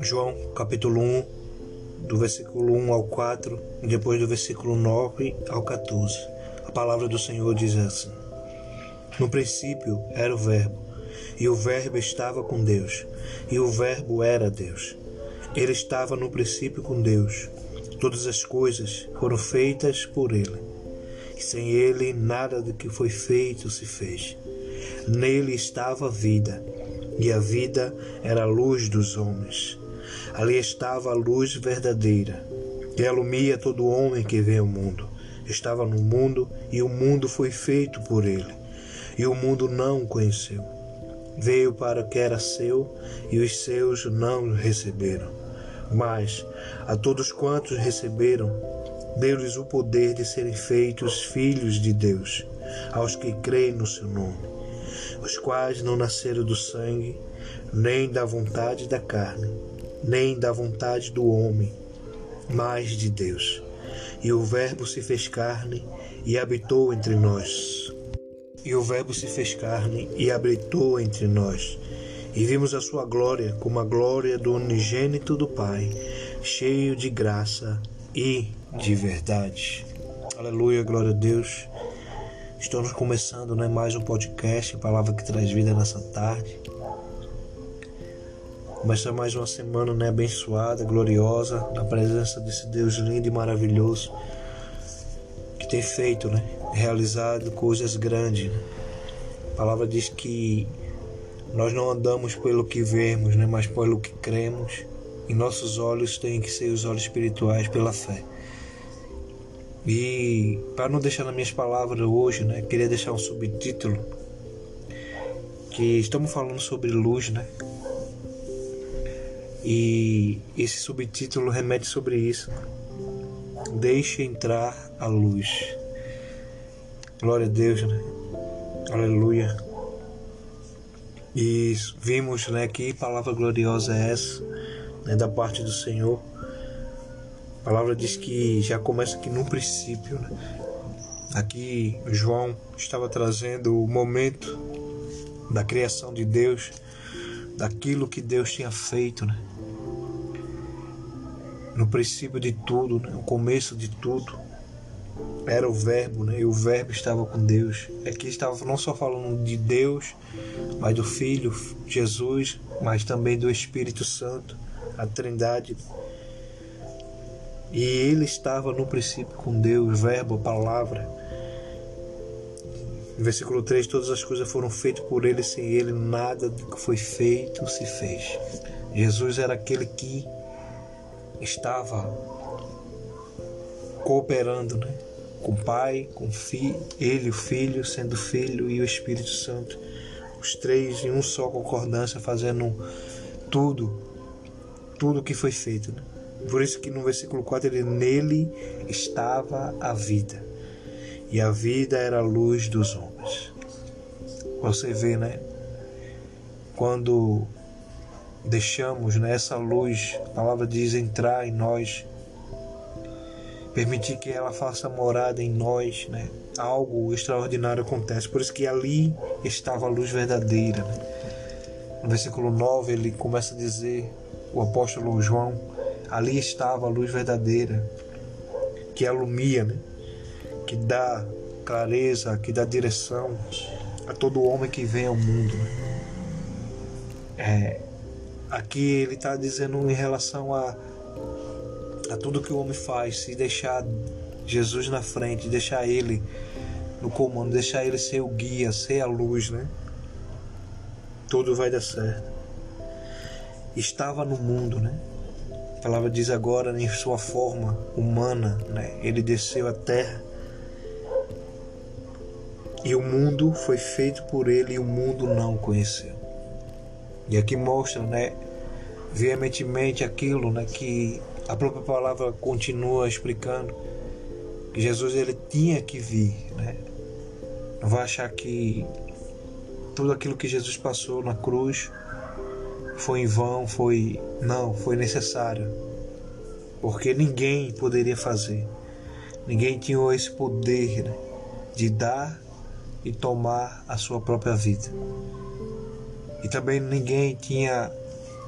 João capítulo 1, do versículo 1 ao 4, e depois do versículo 9 ao 14. A palavra do Senhor diz assim: No princípio era o Verbo, e o Verbo estava com Deus, e o Verbo era Deus. Ele estava no princípio com Deus. Todas as coisas foram feitas por ele. E sem ele nada do que foi feito se fez. Nele estava a vida, e a vida era a luz dos homens. Ali estava a luz verdadeira, que alumia todo homem que vê o mundo. Estava no mundo e o mundo foi feito por ele, e o mundo não o conheceu. Veio para o que era seu e os seus não o receberam. Mas a todos quantos receberam, deu-lhes o poder de serem feitos filhos de Deus, aos que creem no seu nome, os quais não nasceram do sangue, nem da vontade da carne, nem da vontade do homem, mas de Deus. E o Verbo se fez carne e habitou entre nós. E o Verbo se fez carne e habitou entre nós. E vimos a sua glória como a glória do unigênito do Pai, cheio de graça e de verdade. Aleluia, glória a Deus. Estamos começando né, mais um podcast, Palavra que Traz Vida nessa tarde. Começa mais uma semana né, abençoada, gloriosa, na presença desse Deus lindo e maravilhoso que tem feito, né, realizado coisas grandes. Né? A palavra diz que nós não andamos pelo que vemos, né, mas pelo que cremos. E nossos olhos têm que ser os olhos espirituais pela fé. E para não deixar nas minhas palavras hoje, né, queria deixar um subtítulo que estamos falando sobre luz, né? E esse subtítulo remete sobre isso. Deixe entrar a luz. Glória a Deus, né? Aleluia. E vimos, né, que palavra gloriosa é essa, né, da parte do Senhor. Palavra diz que já começa aqui no princípio, né? Aqui João estava trazendo o momento da criação de Deus, daquilo que Deus tinha feito, né? no princípio de tudo, né? no começo de tudo, era o Verbo, né? e o Verbo estava com Deus. Aqui estava não só falando de Deus, mas do Filho, Jesus, mas também do Espírito Santo, a Trindade. E ele estava no princípio com Deus, Verbo, Palavra. Versículo 3: Todas as coisas foram feitas por ele, sem ele nada do que foi feito se fez. Jesus era aquele que estava cooperando, né? Com o Pai, com Filho, ele, o Filho, sendo Filho e o Espírito Santo, os três em um só concordância, fazendo tudo, tudo que foi feito. Né? Por isso que no versículo 4 ele nele estava a vida. E a vida era a luz dos homens. Você vê, né? Quando deixamos né, essa luz, a palavra diz entrar em nós, permitir que ela faça morada em nós, né? algo extraordinário acontece. Por isso que ali estava a luz verdadeira. Né? No versículo 9 ele começa a dizer, o apóstolo João, ali estava a luz verdadeira, que alumia, né? que dá clareza, que dá direção a todo homem que vem ao mundo. Né? É, Aqui ele está dizendo em relação a, a tudo que o homem faz, se deixar Jesus na frente, deixar ele no comando, deixar ele ser o guia, ser a luz, né? Tudo vai dar certo. Estava no mundo, né? A palavra diz agora em sua forma humana, né? Ele desceu à terra. E o mundo foi feito por ele e o mundo não o conheceu. E aqui mostra, né, veementemente aquilo, né, que a própria palavra continua explicando que Jesus ele tinha que vir, né? Não vai achar que tudo aquilo que Jesus passou na cruz foi em vão, foi não, foi necessário. Porque ninguém poderia fazer. Ninguém tinha esse poder né, de dar e tomar a sua própria vida. E também ninguém tinha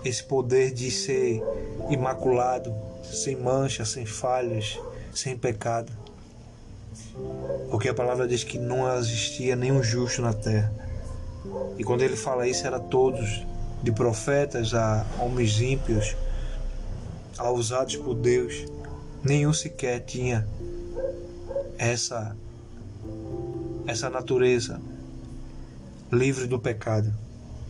esse poder de ser imaculado, sem mancha, sem falhas, sem pecado. Porque a palavra diz que não existia nenhum justo na terra. E quando ele fala isso, era todos, de profetas a homens ímpios, a usados por Deus, nenhum sequer tinha essa essa natureza livre do pecado,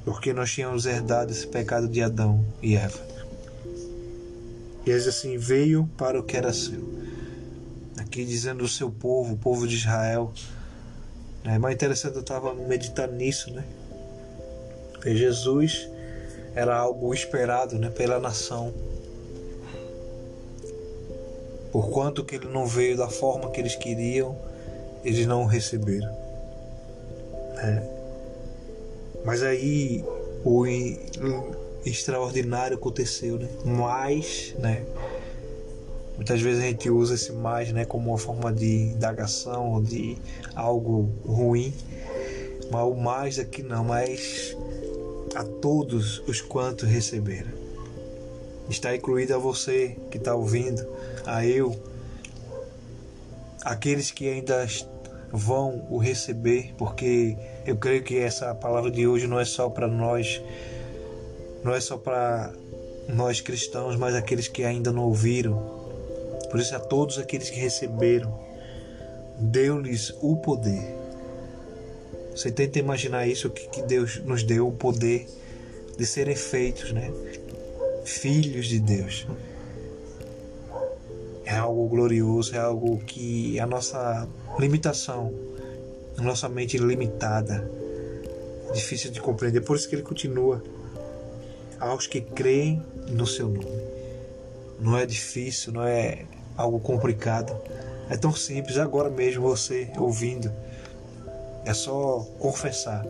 porque nós tínhamos herdado esse pecado de Adão e Eva. E eles assim veio para o que era seu. Aqui dizendo o seu povo, o povo de Israel. É mais interessante eu estava meditando nisso, né? Jesus era algo esperado, né, pela nação. Por quanto que ele não veio da forma que eles queriam, eles não o receberam. É. Mas aí o extraordinário aconteceu, né? Mais, né? Muitas vezes a gente usa esse mais, né, como uma forma de indagação ou de algo ruim. Mas o mais aqui não, mas a todos os quantos receberam. Está incluído a você que está ouvindo, a eu, aqueles que ainda vão o receber, porque eu creio que essa palavra de hoje não é só para nós, não é só para nós cristãos, mas aqueles que ainda não ouviram. Por isso, a todos aqueles que receberam, deu-lhes o poder você tenta imaginar isso, que, que Deus nos deu o poder de serem feitos, né? Filhos de Deus. É algo glorioso, é algo que a nossa limitação, a nossa mente limitada, difícil de compreender. Por isso que ele continua aos que creem no seu nome. Não é difícil, não é algo complicado. É tão simples agora mesmo você ouvindo é só confessar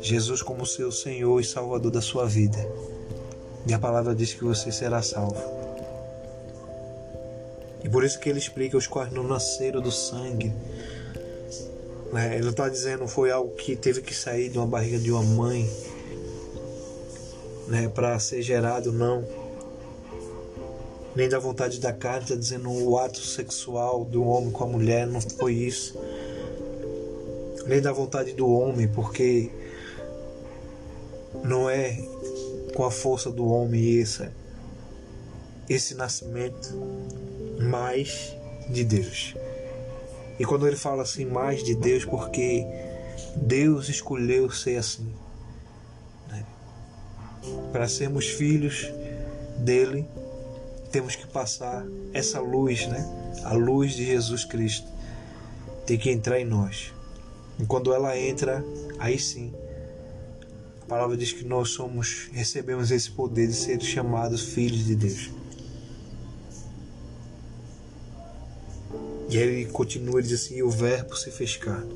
Jesus como seu Senhor e Salvador da sua vida. E a palavra diz que você será salvo. E por isso que ele explica os quais não nasceram do sangue. Né? Ele não está dizendo foi algo que teve que sair de uma barriga de uma mãe né, para ser gerado, não. Nem da vontade da carne, está dizendo o ato sexual do homem com a mulher, não foi isso nem da vontade do homem, porque não é com a força do homem esse, esse nascimento, mas de Deus. E quando ele fala assim, mais de Deus, porque Deus escolheu ser assim. Né? Para sermos filhos dele, temos que passar essa luz, né? A luz de Jesus Cristo tem que entrar em nós. E quando ela entra, aí sim, a palavra diz que nós somos, recebemos esse poder de ser chamados filhos de Deus. E aí ele continua, ele diz assim: o Verbo se fez carne.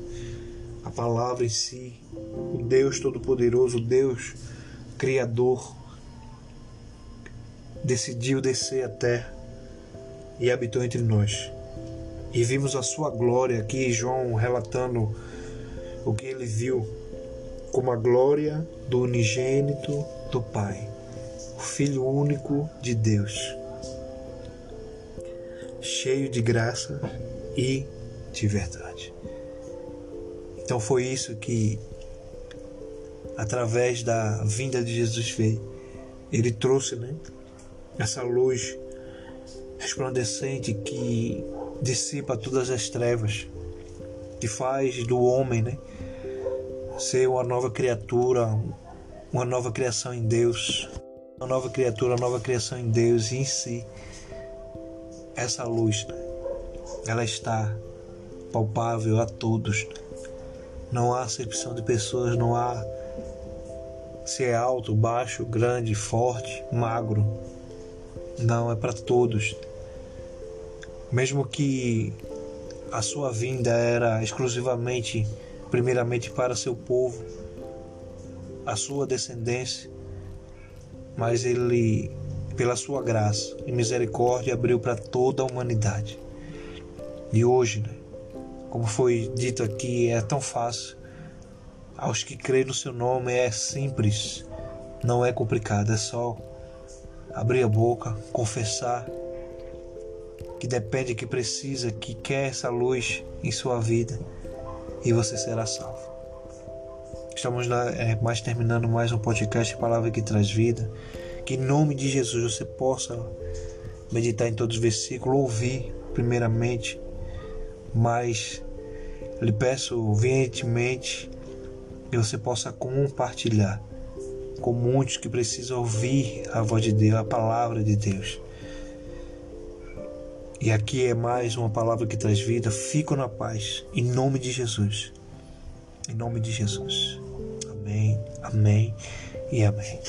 A palavra em si, o Deus Todo-Poderoso, o Deus Criador, decidiu descer à terra e habitou entre nós. E vimos a sua glória aqui, João relatando o que ele viu como a glória do unigênito do Pai, o Filho único de Deus, cheio de graça e de verdade. Então foi isso que, através da vinda de Jesus veio, ele trouxe, né, essa luz resplandecente que dissipa todas as trevas, que faz do homem, né, ser uma nova criatura, uma nova criação em Deus, uma nova criatura, uma nova criação em Deus e em si. Essa luz, né? ela está palpável a todos. Não há acepção de pessoas, não há se é alto, baixo, grande, forte, magro. Não, é para todos. Mesmo que a sua vinda era exclusivamente primeiramente para seu povo, a sua descendência, mas ele, pela sua graça e misericórdia, abriu para toda a humanidade. E hoje, né, Como foi dito aqui, é tão fácil. Aos que creem no seu nome é simples, não é complicado, é só abrir a boca, confessar que depende, que precisa, que quer essa luz em sua vida e você será salvo. Estamos é, mais terminando mais um podcast Palavra que traz vida. Que em nome de Jesus você possa meditar em todos os versículos, ouvir primeiramente, mas lhe peço veementemente que você possa compartilhar com muitos que precisam ouvir a voz de Deus, a palavra de Deus. E aqui é mais uma palavra que traz vida. Fico na paz, em nome de Jesus. Em nome de Jesus. Amém, amém e amém.